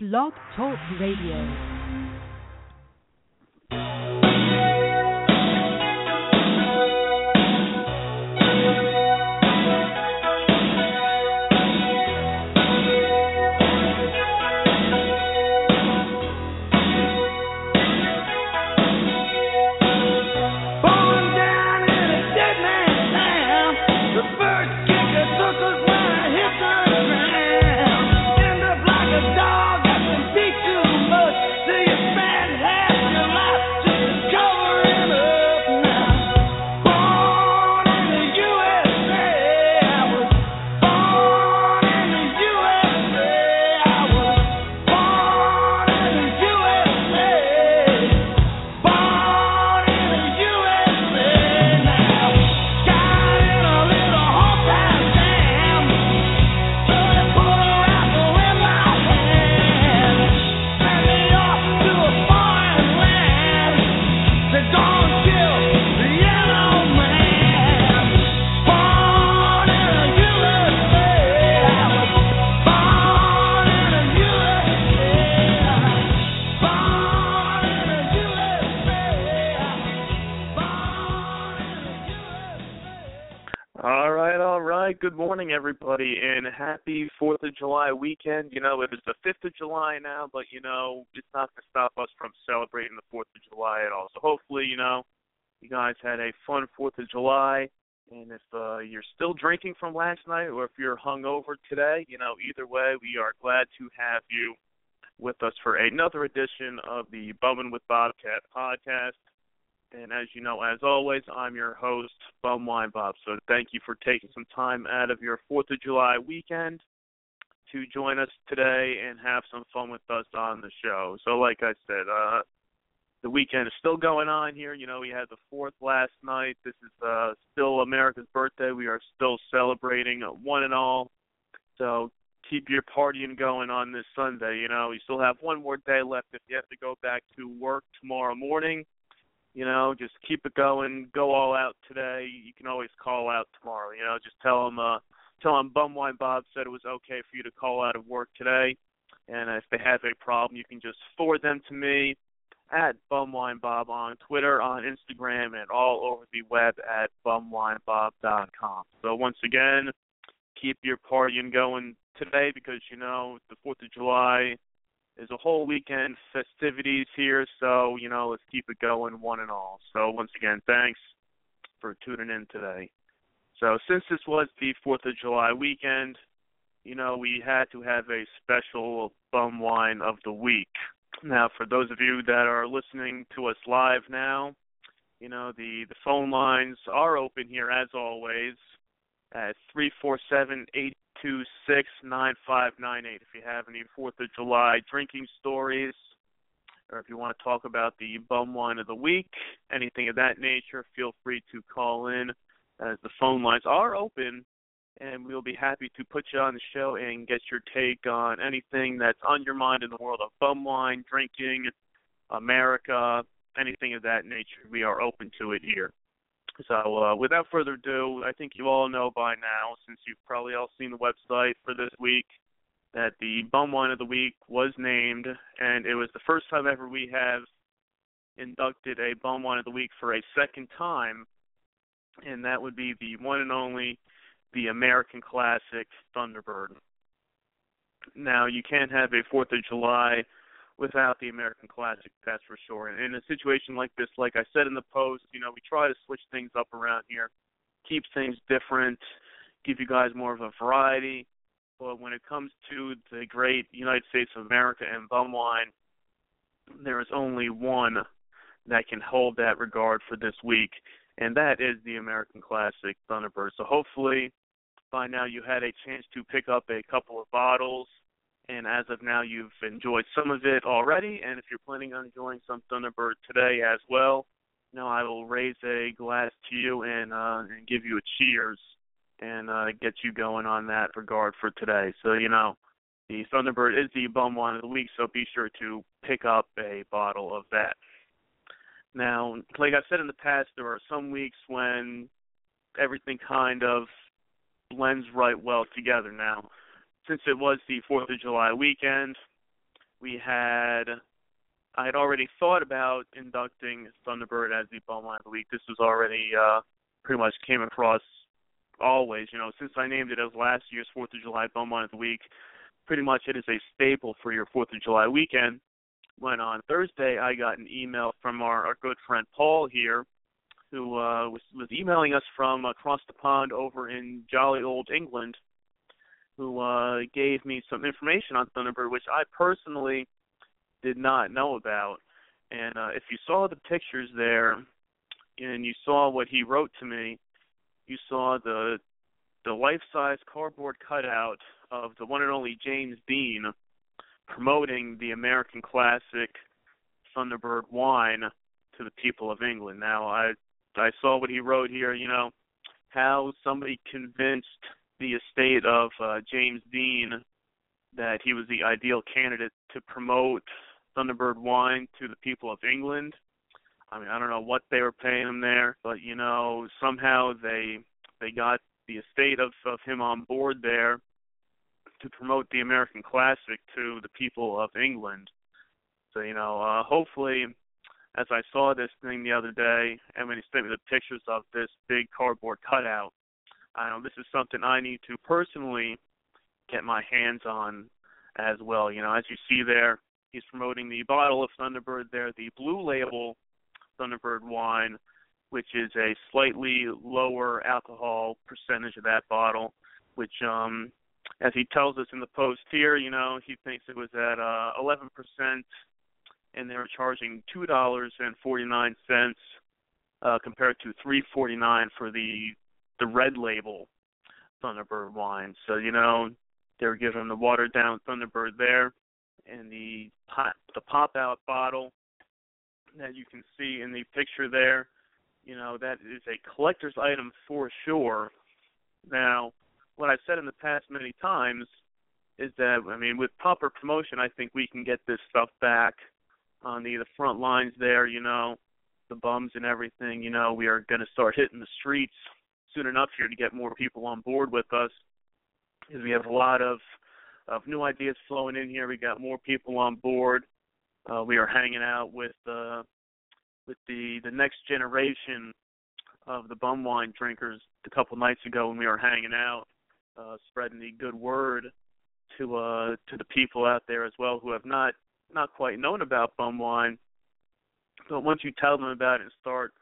Blog Talk Radio. Everybody, and happy 4th of July weekend. You know, it is the 5th of July now, but, you know, it's not to stop us from celebrating the 4th of July at all. So hopefully, you know, you guys had a fun 4th of July. And if uh, you're still drinking from last night or if you're hungover today, you know, either way, we are glad to have you with us for another edition of the Bumming with Bobcat podcast. And as you know, as always, I'm your host, Bum Wine Bob. So thank you for taking some time out of your 4th of July weekend to join us today and have some fun with us on the show. So like I said, uh the weekend is still going on here. You know, we had the 4th last night. This is uh still America's birthday. We are still celebrating one and all. So keep your partying going on this Sunday. You know, you still have one more day left if you have to go back to work tomorrow morning you know, just keep it going, go all out today. You can always call out tomorrow. You know, just tell them, uh, tell them Bumwine Bob said it was okay for you to call out of work today, and if they have a problem, you can just forward them to me at Bumwine Bob on Twitter, on Instagram, and all over the web at bumwinebob.com. So once again, keep your partying going today because you know the Fourth of July there's a whole weekend festivities here, so you know, let's keep it going one and all. So once again, thanks for tuning in today. So since this was the Fourth of July weekend, you know, we had to have a special bum wine of the week. Now, for those of you that are listening to us live now, you know, the the phone lines are open here as always at three four seven eight two six nine five nine eight. If you have any Fourth of July drinking stories, or if you want to talk about the bum wine of the week, anything of that nature, feel free to call in as the phone lines are open and we'll be happy to put you on the show and get your take on anything that's on your mind in the world of bum wine, drinking, America, anything of that nature. We are open to it here. So, uh, without further ado, I think you all know by now, since you've probably all seen the website for this week, that the Bum Wine of the Week was named, and it was the first time ever we have inducted a Bum Wine of the Week for a second time, and that would be the one and only the American Classic Thunderbird. Now, you can't have a Fourth of July without the American Classic, that's for sure. And in a situation like this, like I said in the post, you know, we try to switch things up around here, keep things different, give you guys more of a variety. But when it comes to the great United States of America and bum wine, there is only one that can hold that regard for this week, and that is the American Classic Thunderbird. So hopefully by now you had a chance to pick up a couple of bottles and as of now you've enjoyed some of it already and if you're planning on enjoying some thunderbird today as well you know i will raise a glass to you and uh and give you a cheers and uh get you going on that regard for today. So you know the thunderbird is the bum wine of the week so be sure to pick up a bottle of that. Now like i've said in the past there are some weeks when everything kind of blends right well together. Now since it was the Fourth of July weekend, we had I had already thought about inducting Thunderbird as the Bumwine of the Week. This was already uh, pretty much came across always. You know, since I named it as last year's Fourth of July Bumwine of the Week, pretty much it is a staple for your Fourth of July weekend. When on Thursday I got an email from our, our good friend Paul here, who uh, was was emailing us from across the pond over in jolly old England, who uh, gave me some information on Thunderbird, which I personally did not know about. And uh, if you saw the pictures there, and you saw what he wrote to me, you saw the the life-size cardboard cutout of the one and only James Dean promoting the American classic Thunderbird wine to the people of England. Now, I I saw what he wrote here. You know how somebody convinced the estate of uh, James Dean that he was the ideal candidate to promote Thunderbird wine to the people of England. I mean, I don't know what they were paying him there, but you know, somehow they they got the estate of of him on board there to promote the American Classic to the people of England. So you know, uh, hopefully, as I saw this thing the other day, and when he sent me the pictures of this big cardboard cutout, I know this is something I need to personally get my hands on as well. You know, as you see there, he's promoting the bottle of Thunderbird there, the blue label Thunderbird wine, which is a slightly lower alcohol percentage of that bottle, which um as he tells us in the post here, you know, he thinks it was at uh 11% and they were charging $2.49 uh compared to 3.49 for the the red label Thunderbird wine. So, you know, they were giving the watered down Thunderbird there and the pop the pop out bottle that you can see in the picture there, you know, that is a collector's item for sure. Now, what I've said in the past many times is that I mean with proper promotion I think we can get this stuff back on the the front lines there, you know, the bums and everything, you know, we are gonna start hitting the streets soon enough here to get more people on board with us. Because we have a lot of of new ideas flowing in here. We got more people on board. Uh, we are hanging out with uh, with the the next generation of the bum wine drinkers a couple nights ago when we were hanging out, uh, spreading the good word to uh to the people out there as well who have not not quite known about bum wine. But once you tell them about it and start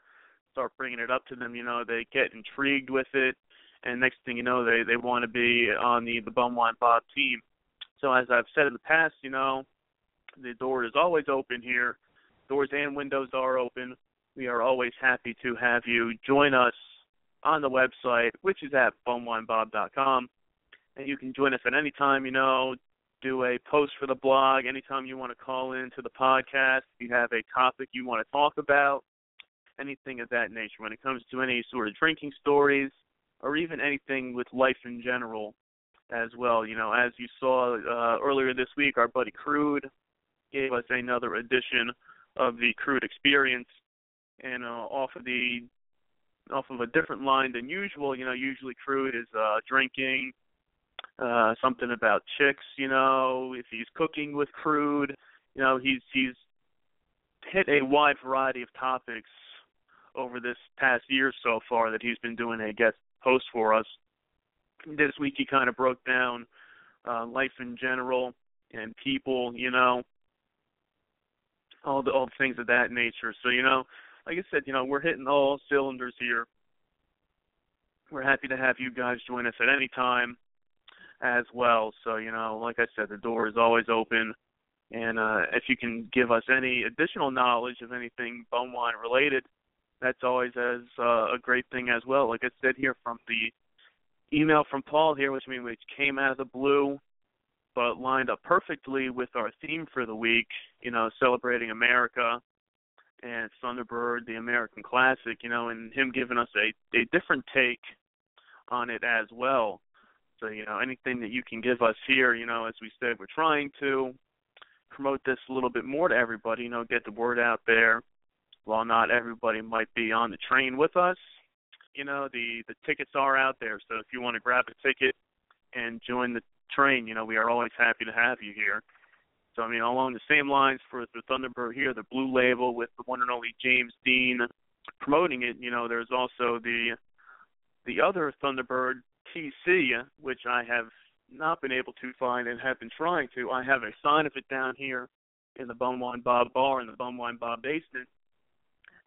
start bringing it up to them, you know, they get intrigued with it, and next thing you know, they they want to be on the the bum wine Bob team. So as I've said in the past, you know, the door is always open here. Doors and windows are open. We are always happy to have you join us on the website, which is at bumwinebob.com. And you can join us at any time, you know, do a post for the blog anytime you want to call into the podcast. If you have a topic you want to talk about, anything of that nature. When it comes to any sort of drinking stories or even anything with life in general as well. You know, as you saw uh, earlier this week, our buddy Crude gave us another edition of the Crude Experience, and uh, off of the off of a different line than usual. You know, usually Crude is uh, drinking, uh, something about chicks. You know, if he's cooking with Crude, you know, he's he's hit a wide variety of topics over this past year so far that he's been doing a guest post for us. This week he kind of broke down uh, life in general and people, you know, all the all the things of that nature. So you know, like I said, you know, we're hitting all cylinders here. We're happy to have you guys join us at any time as well. So you know, like I said, the door is always open. And uh, if you can give us any additional knowledge of anything bum wine related, that's always as uh, a great thing as well. Like I said here from the email from Paul here, which I mean which came out of the blue, but lined up perfectly with our theme for the week. You know, celebrating America and Thunderbird, the American classic. You know, and him giving us a a different take on it as well. So you know, anything that you can give us here, you know, as we said, we're trying to promote this a little bit more to everybody. You know, get the word out there. While not everybody might be on the train with us, you know the the tickets are out there. So if you want to grab a ticket and join the train, you know we are always happy to have you here. So I mean, along the same lines for the Thunderbird here, the Blue Label with the one and only James Dean promoting it. You know, there's also the the other Thunderbird TC, which I have not been able to find and have been trying to. I have a sign of it down here in the Bumwine Bob Bar in the Bumwine Bob basement.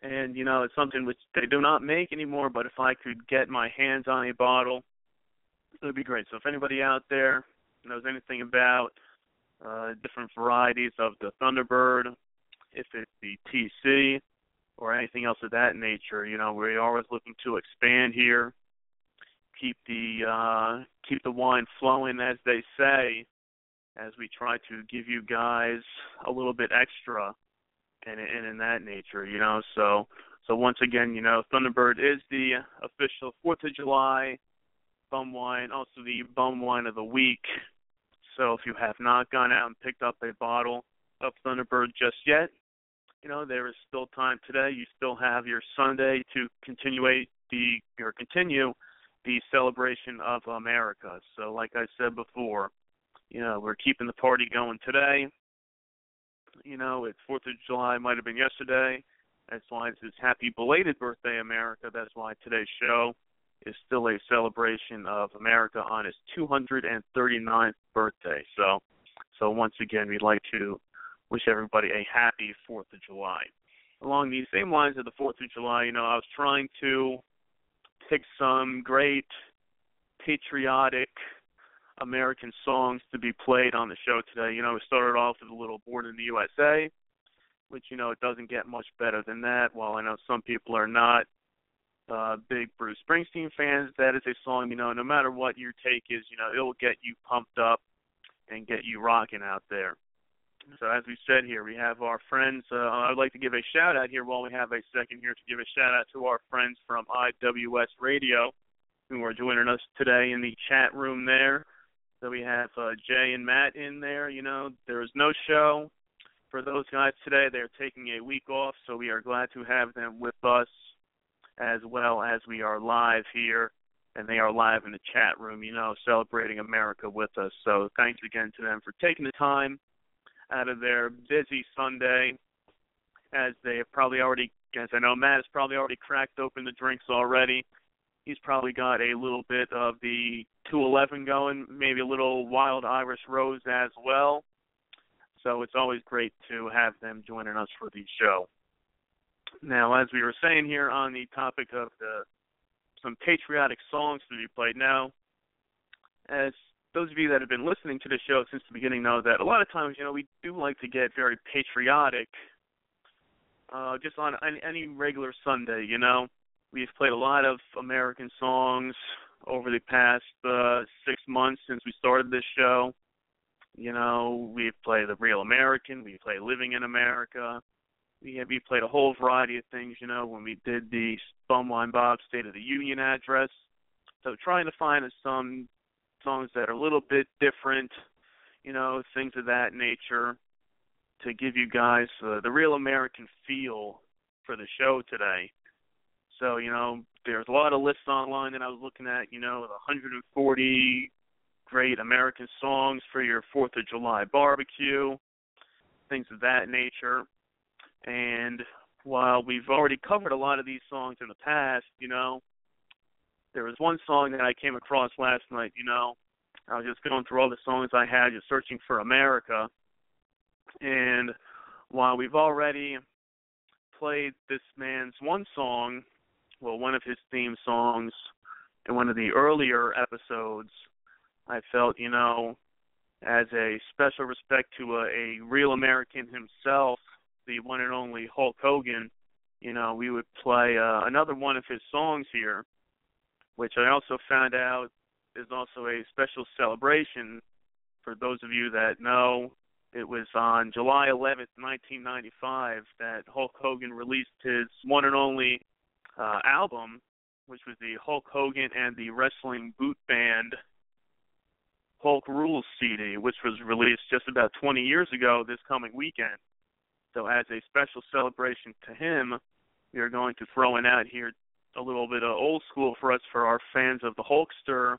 And, you know, it's something which they do not make anymore, but if I could get my hands on a bottle, it would be great. So if anybody out there knows anything about uh, different varieties of the Thunderbird, if it's the TC or anything else of that nature, you know, we're always looking to expand here keep the uh, keep the wine flowing, as they say, as we try to give you guys a little bit extra, that nature, you know. So so once again, you know, Thunderbird is the official Fourth of July bum wine, also the bum wine of the week. So if you have not gone out and picked up a bottle of Thunderbird just yet, you know there is still time today. You still have your Sunday to continue the or continue the celebration of America. So, like I said before, you know, we're keeping the party going today. You know, it's Fourth of July, might have been yesterday. That's why it's happy belated birthday, America. That's why today's show is still a celebration of America on its 239th birthday. So, so once again, we'd like to wish everybody a happy Fourth of July. Along these same lines of the Fourth of July, you know, I was trying to pick some great patriotic American songs to be played on the show today. You know, we started off with a little Born in the USA, which, you know, it doesn't get much better than that. While I know some people are not uh, big Bruce Springsteen fans, that is a song, you know, no matter what your take is, you know, it will get you pumped up and get you rocking out there. So as we said here, we have our friends. Uh, I'd like to give a shout out here while we have a second here to give a shout out to our friends from IWS Radio who are joining us today in the chat room there. So we have uh, Jay and Matt in there. You know, there is no show for those guys today. They're taking a week off, so we are glad to have them with us as well as we are live here and they are live in the chat room, you know, celebrating America with us. So thanks again to them for taking the time out of their busy Sunday, as they have probably already, as I know Matt has probably already cracked open the drinks already. He's probably got a little bit of the 211 going, maybe a little wild Irish rose as well. So it's always great to have them joining us for the show. Now, as we were saying here on the topic of the some patriotic songs to be played now, as those of you that have been listening to the show since the beginning know that a lot of times, you know, we do like to get very patriotic, uh, just on any regular Sunday. You know, we've played a lot of American songs over the past uh, six months since we started this show. You know, we've played the Real American, we play Living in America. We have we played a whole variety of things. You know, when we did the Bumwine Bob State of the Union address. So trying to find some songs that are a little bit different, you know, things of that nature to give you guys uh, the real American feel for the show today. So, you know, there's a lot of lists online that I was looking at, you know, 140 great American songs for your 4th of July barbecue, things of that nature. And while we've already covered a lot of these songs in the past, you know, there was one song that I came across last night. You know, I was just going through all the songs I had, just searching for America. And while we've already played this man's one song, well, one of his theme songs in one of the earlier episodes, I felt, you know, as a special respect to a, a real American himself, the one and only Hulk Hogan, you know, we would play uh, another one of his songs here which I also found out is also a special celebration for those of you that know. It was on July 11th, 1995, that Hulk Hogan released his one and only uh, album, which was the Hulk Hogan and the Wrestling Boot Band Hulk Rules CD, which was released just about 20 years ago this coming weekend. So, as a special celebration to him, we are going to throw in out here a little bit of old school for us for our fans of the Hulkster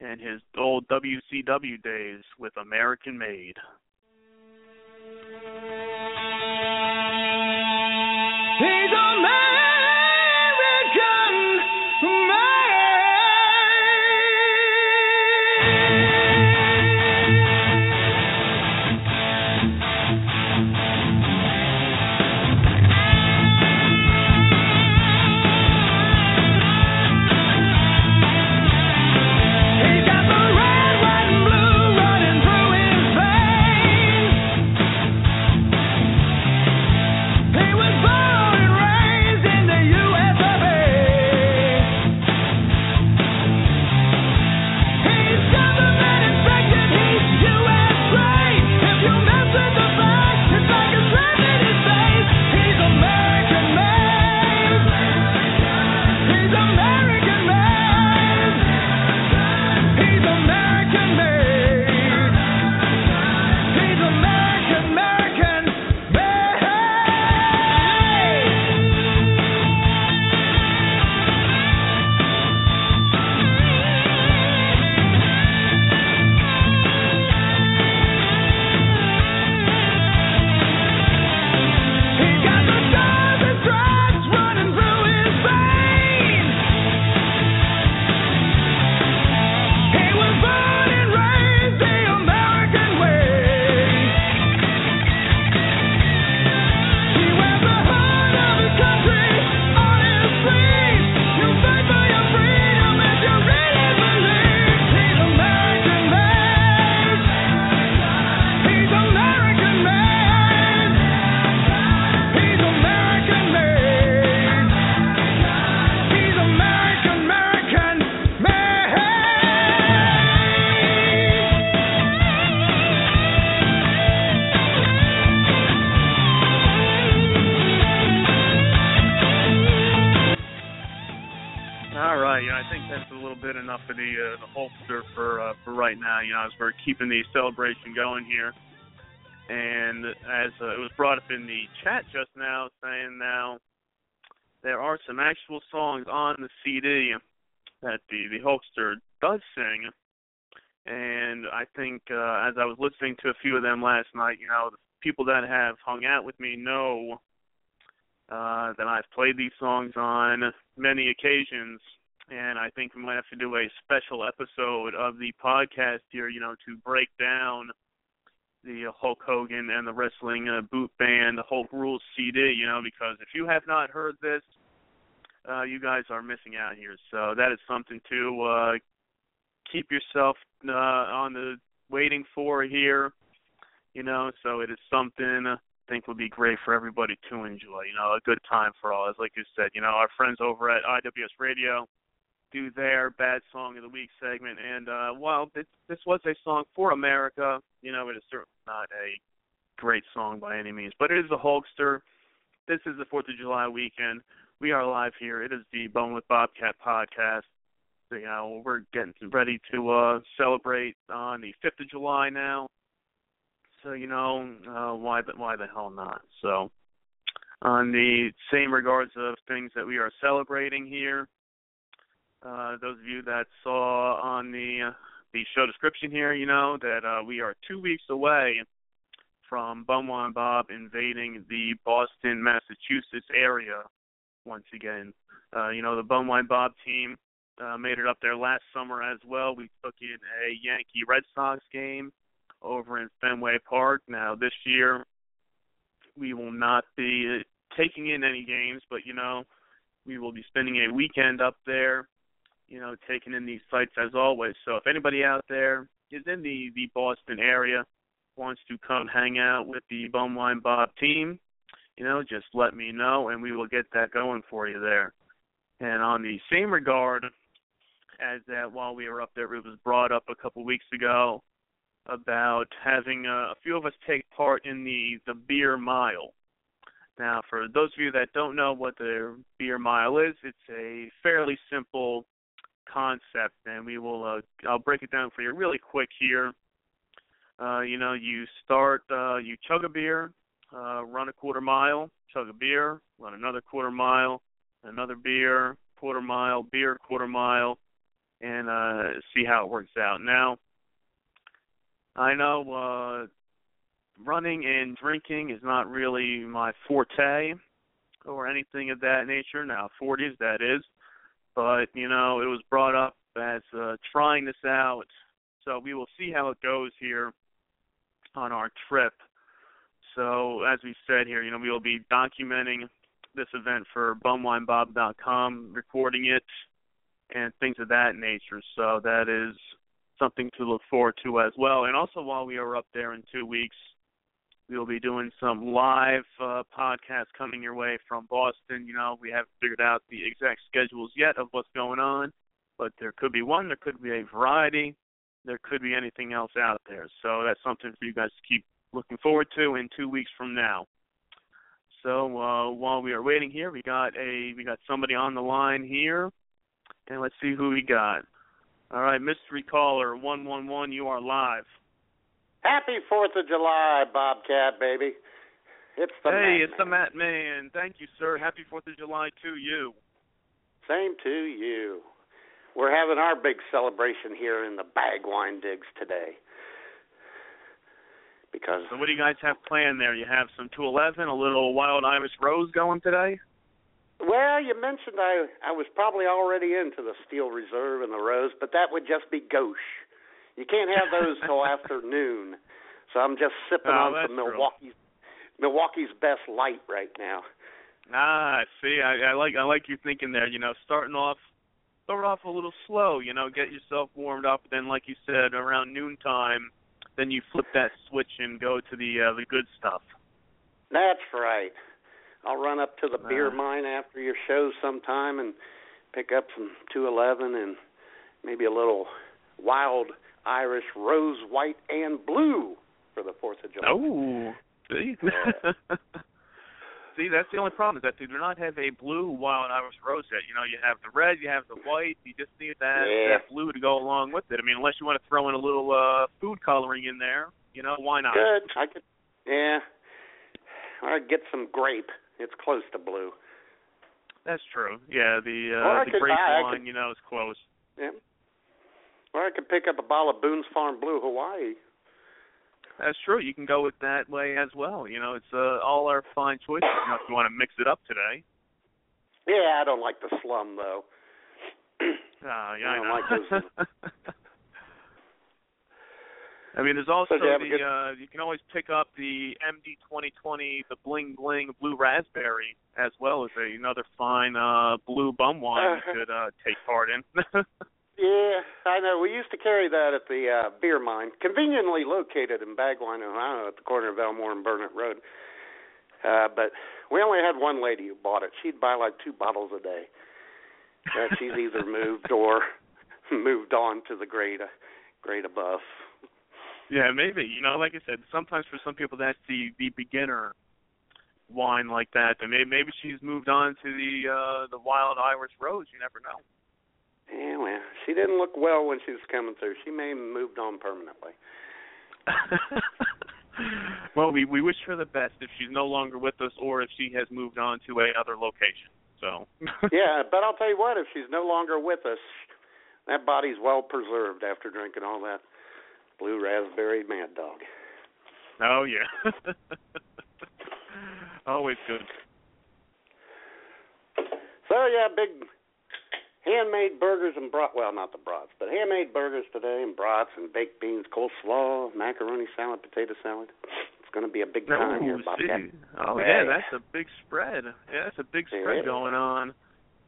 and his old WCW days with American Made. He's a man. Right now. You know, as we're keeping the celebration going here, and as uh, it was brought up in the chat just now, saying now there are some actual songs on the CD that the the Hulkster does sing, and I think uh, as I was listening to a few of them last night, you know, the people that have hung out with me know uh, that I've played these songs on many occasions, and I think we might have to do a special episode of the podcast here, you know, to break down the Hulk Hogan and the Wrestling uh, Boot Band, the Hulk Rules CD, you know, because if you have not heard this, uh, you guys are missing out here. So that is something to uh, keep yourself uh, on the waiting for here, you know. So it is something I think would be great for everybody to enjoy. You know, a good time for all. As like you said, you know, our friends over at IWS Radio do their bad song of the week segment, and uh, while this, this was a song for America, you know, it is certainly not a great song by any means, but it is a Hulkster. This is the Fourth of July weekend. We are live here. It is the Bone with Bobcat podcast. So, you know, we're getting ready to uh celebrate on the fifth of July now. So, you know, uh why the why the hell not? So on the same regards of things that we are celebrating here, uh, those of you that saw on the uh, the show description here, you know that uh, we are two weeks away from Bumwine Bob invading the Boston, Massachusetts area once again. Uh, you know the Bumwine Bob team uh, made it up there last summer as well. We took in a Yankee Red Sox game over in Fenway Park. Now this year we will not be taking in any games, but you know we will be spending a weekend up there you know, taking in these sites as always. So if anybody out there is in the the Boston area, wants to come hang out with the Bumwine Bob team, you know, just let me know and we will get that going for you there. And on the same regard as that, while we were up there, it was brought up a couple weeks ago about having a, a few of us take part in the the beer mile. Now, for those of you that don't know what the beer mile is, it's a fairly simple concept, and we will. Uh, I'll break it down for you really quick here. Uh, you know, you start, uh, you chug a beer, uh, run a quarter mile, chug a beer, run another quarter mile, another beer, quarter mile, beer, quarter mile, and uh, see how it works out. Now, I know uh, running and drinking is not really my forte or anything of that nature. Now, 40s, that is but you know it was brought up as uh, trying this out. So we will see how it goes here on our trip. So as we said here, you know we will be documenting this event for bumwinebob.com, recording it, and things of that nature. So that is something to look forward to as well. And also while we are up there in two weeks, we will be doing some live uh, podcasts coming your way from Boston. You know, we haven't figured out the exact schedules yet of what's going on, but there could be one, there could be a variety, there could be anything else out there. So that's something for you guys to keep looking forward to in two weeks from now. So uh, while we are waiting here, we got a we got somebody on the line here, and let's see who we got. All right, mystery caller one one one, you are live. Happy Fourth of July, Bobcat baby. It's the hey, Matt it's the Matt Man. Thank you, sir. Happy Fourth of July to you. Same to you. We're having our big celebration here in the Bagwine Digs today. Because so, what do you guys have planned there? You have some 211, a little Wild Irish Rose going today. Well, you mentioned I I was probably already into the Steel Reserve and the Rose, but that would just be gauche. You can't have those till after noon. So I'm just sipping oh, on some Milwaukee's Milwaukee's best light right now. Ah, see, I, I like I like you thinking there. You know, starting off start off a little slow. You know, get yourself warmed up. Then, like you said, around noontime, then you flip that switch and go to the uh, the good stuff. That's right. I'll run up to the beer Uh. mine after your show sometime and pick up some 211 and maybe a little wild Irish rose, white, and blue for the Fourth of July. Oh, see, see, that's the only problem is that they do not have a blue wild Irish rose yet. You know, you have the red, you have the white. You just need that Yeah. that blue to go along with it. I mean, unless you want to throw in a little uh food coloring in there, you know, why not? Good. I could. Yeah. I'd get some grape. It's close to blue. That's true. Yeah, the uh Or the could grape buy- I wine, could- you know, is close. Yeah. Or I could pick up a bottle of Boone's Farm Blue Hawaii. That's true. You can go with that way as well. You know, it's uh, all our fine choices. You know, if you want to mix it up today. Yeah, I don't like the slum though. Ah, yeah, I don't like those- I mean, there's also So do you have a the good- uh you can always pick up the MD 2020, the bling bling blue raspberry, as well as a, another fine uh blue bum wine Uh-huh. you could uh take part in. Yeah, I know. We used to carry that at the uh, beer mine, conveniently located in Bagwine, Ohio, at the corner of Elmore and Burnett Road. Uh, but we only had one lady who bought it. She'd buy like two bottles a day. Uh, she's either moved or moved on to the grade, grade above. yeah, maybe. You know, like I said, sometimes for some people that's the the beginner wine like that. And maybe maybe she's moved on to the uh the wild Irish rose. You never know. Yeah, well, she didn't look well when she was coming through. She may have moved on permanently. well, we we wish her the best if she's no longer with us or if she has moved on to another location. So yeah, but I'll tell you what, if she's no longer with us, that body's well preserved after drinking all that blue raspberry mad dog. Oh yeah. Always good. So yeah, big handmade burgers and brat well not the brats, but handmade burgers today and brats and baked beans, coleslaw, macaroni salad, potato salad. It's gonna be a big time here, Oh, Bobcat. Oh Hey. yeah, that's a big spread. Yeah, that's a big spread Yeah. going on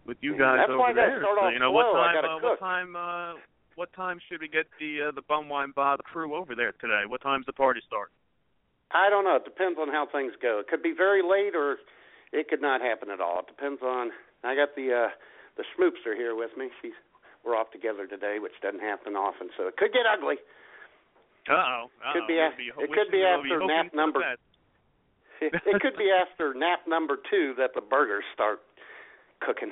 with you Yeah, guys that's over why I gotta there. start so, off you know what slow. I time? gotta uh, cook. what time? Uh, what time should we get the uh, the bum wine bar the crew over there today? What time's the party start? I don't know. It depends on how things go. It could be very late or it could not happen at all. It depends on. I got the uh the schmoopster here with me. She's we're off together today, which doesn't happen often, so it could get ugly. Uh oh. Could be a- it could be after nap number- It, it could be after nap number two that the burgers start cooking.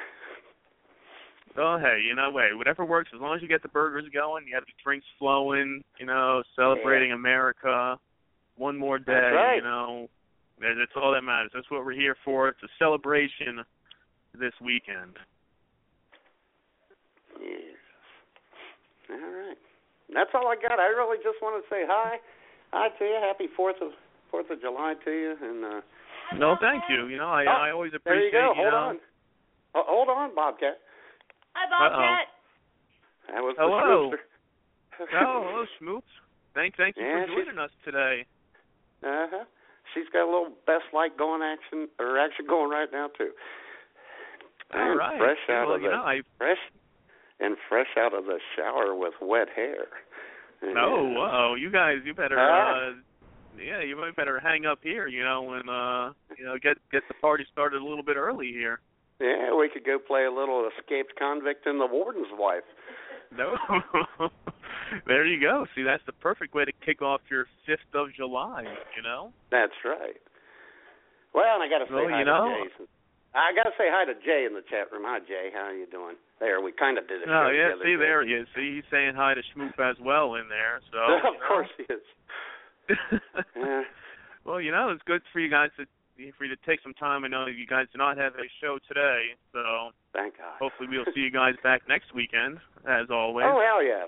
Oh hey, you know, hey, whatever works as long as you get the burgers going, you have the drinks flowing, you know, celebrating America. One more day, That's right. you know. that- That's all that matters. That's what we're here for. It's a celebration this weekend. All right. That's all I got. I really just want to say hi. Hi to you. Happy Fourth of Fourth of July to you. And uh No, thank you. You know, I Oh, I always there you appreciate go. Hold know. on. Oh, hold on, Bobcat. Hi, Bobcat. That was Hello. the Oh, hello, Schmoops. Thank thank you Yeah, for joining us today. Uh huh. She's got a little best light going action or action going right now too. All And right. Fresh out well, of you the know, I fresh and fresh out of the shower with wet hair. no, whoa, you guys, you better Ah. uh yeah, you might better hang up here, you know, and uh you know, get get the party started a little bit early here. Yeah, we could go play a little escaped convict and the warden's wife. No. there you go. See, that's the perfect way to kick off your 5th of July, you know? That's right. Well, and I got to say Well, hi you know- to Jason. I got to say hi to Jay in the chat room. Hi, Jay. How are you doing? There, we kind of did show Oh, yeah, together. see, Jay. there he is. See, he's saying hi to Schmoop as well in there, so. of know. course he is. Yeah. well, you know, it's good for you guys to for you to take some time. I know you guys do not have a show today, so Thank God. hopefully we'll see you guys back next weekend, as always. Oh hell yeah!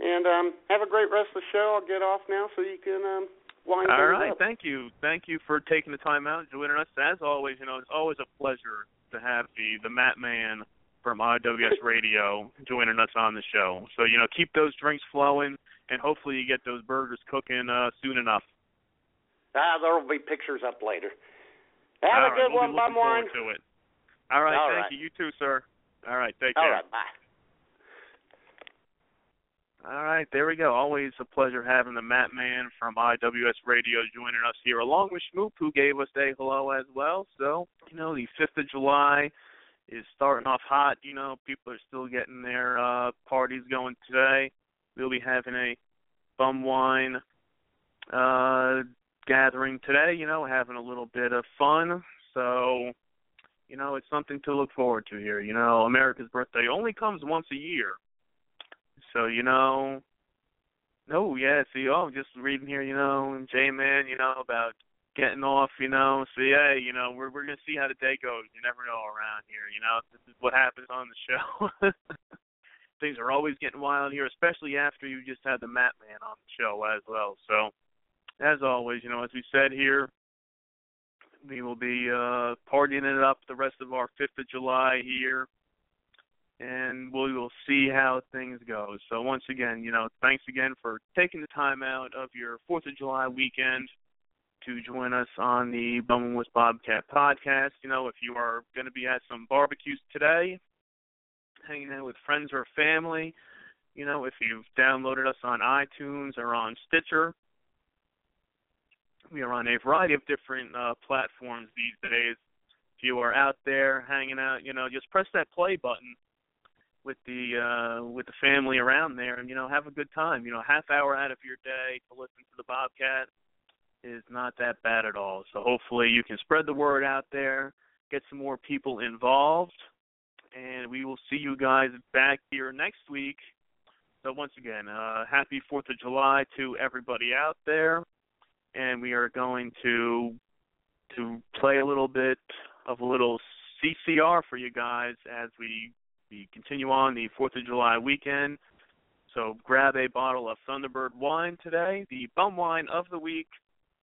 And um, have a great rest of the show. I'll get off now so you can um, wind All things up. thank you, thank you for taking the time out and joining us. As always, you know, it's always a pleasure to have the the Matt Man from IWS Radio joining us on the show. So you know, keep those drinks flowing, and hopefully you get those burgers cooking uh, soon enough. Ah, there will be pictures up later. Have All a right, good we'll one, be Bum looking forward to it. All right, All thank right. you. You too, sir. All right, take All care. right, bye. All right, there we go. Always a pleasure having the Matt Man from IWS Radio joining us here, along with Schmoop, who gave us a hello as well. So, you know, the 5th of July is starting off hot. You know, people are still getting their uh, parties going today. We'll be having a bum wine uh, gathering today, you know, having a little bit of fun. So, you know, it's something to look forward to here. You know, America's birthday only comes once a year. So, you know, no, yeah, see, oh, just reading here, you know, J Man, you know, about getting off, you know. So yeah, you know, we're we're gonna see how the day goes. You never know around here, you know. This is what happens on the show. Things are always getting wild here, especially after you just had the Matt Man on the show as well. So as always, you know, as we said here, we will be uh partying it up the rest of our fifth of July here. And we will see how things go. So once again, you know, thanks again for taking the time out of your Fourth of July weekend to join us on the Bumming with Bobcat podcast. You know, if you are going to be at some barbecues today, hanging out with friends or family, you know, if you've downloaded us on iTunes or on Stitcher, we are on a variety of different uh, platforms these days. If you are out there hanging out, you know, just press that play button with the uh with the family around there and you know have a good time you know half hour out of your day to listen to the bobcat is not that bad at all. So hopefully you can spread the word out there, get some more people involved, and we will see you guys back here next week. So once again, uh, happy Fourth of July to everybody out there, and we are going to to play a little bit of a little CCR for you guys as we we continue on the Fourth of July weekend. So grab a bottle of Thunderbird wine today, the bum wine of the week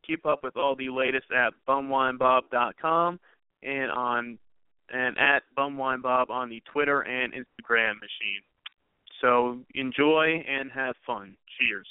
keep up with all the latest at bumwinebob.com and on and at bumwinebob on the Twitter and Instagram machine. So enjoy and have fun. Cheers.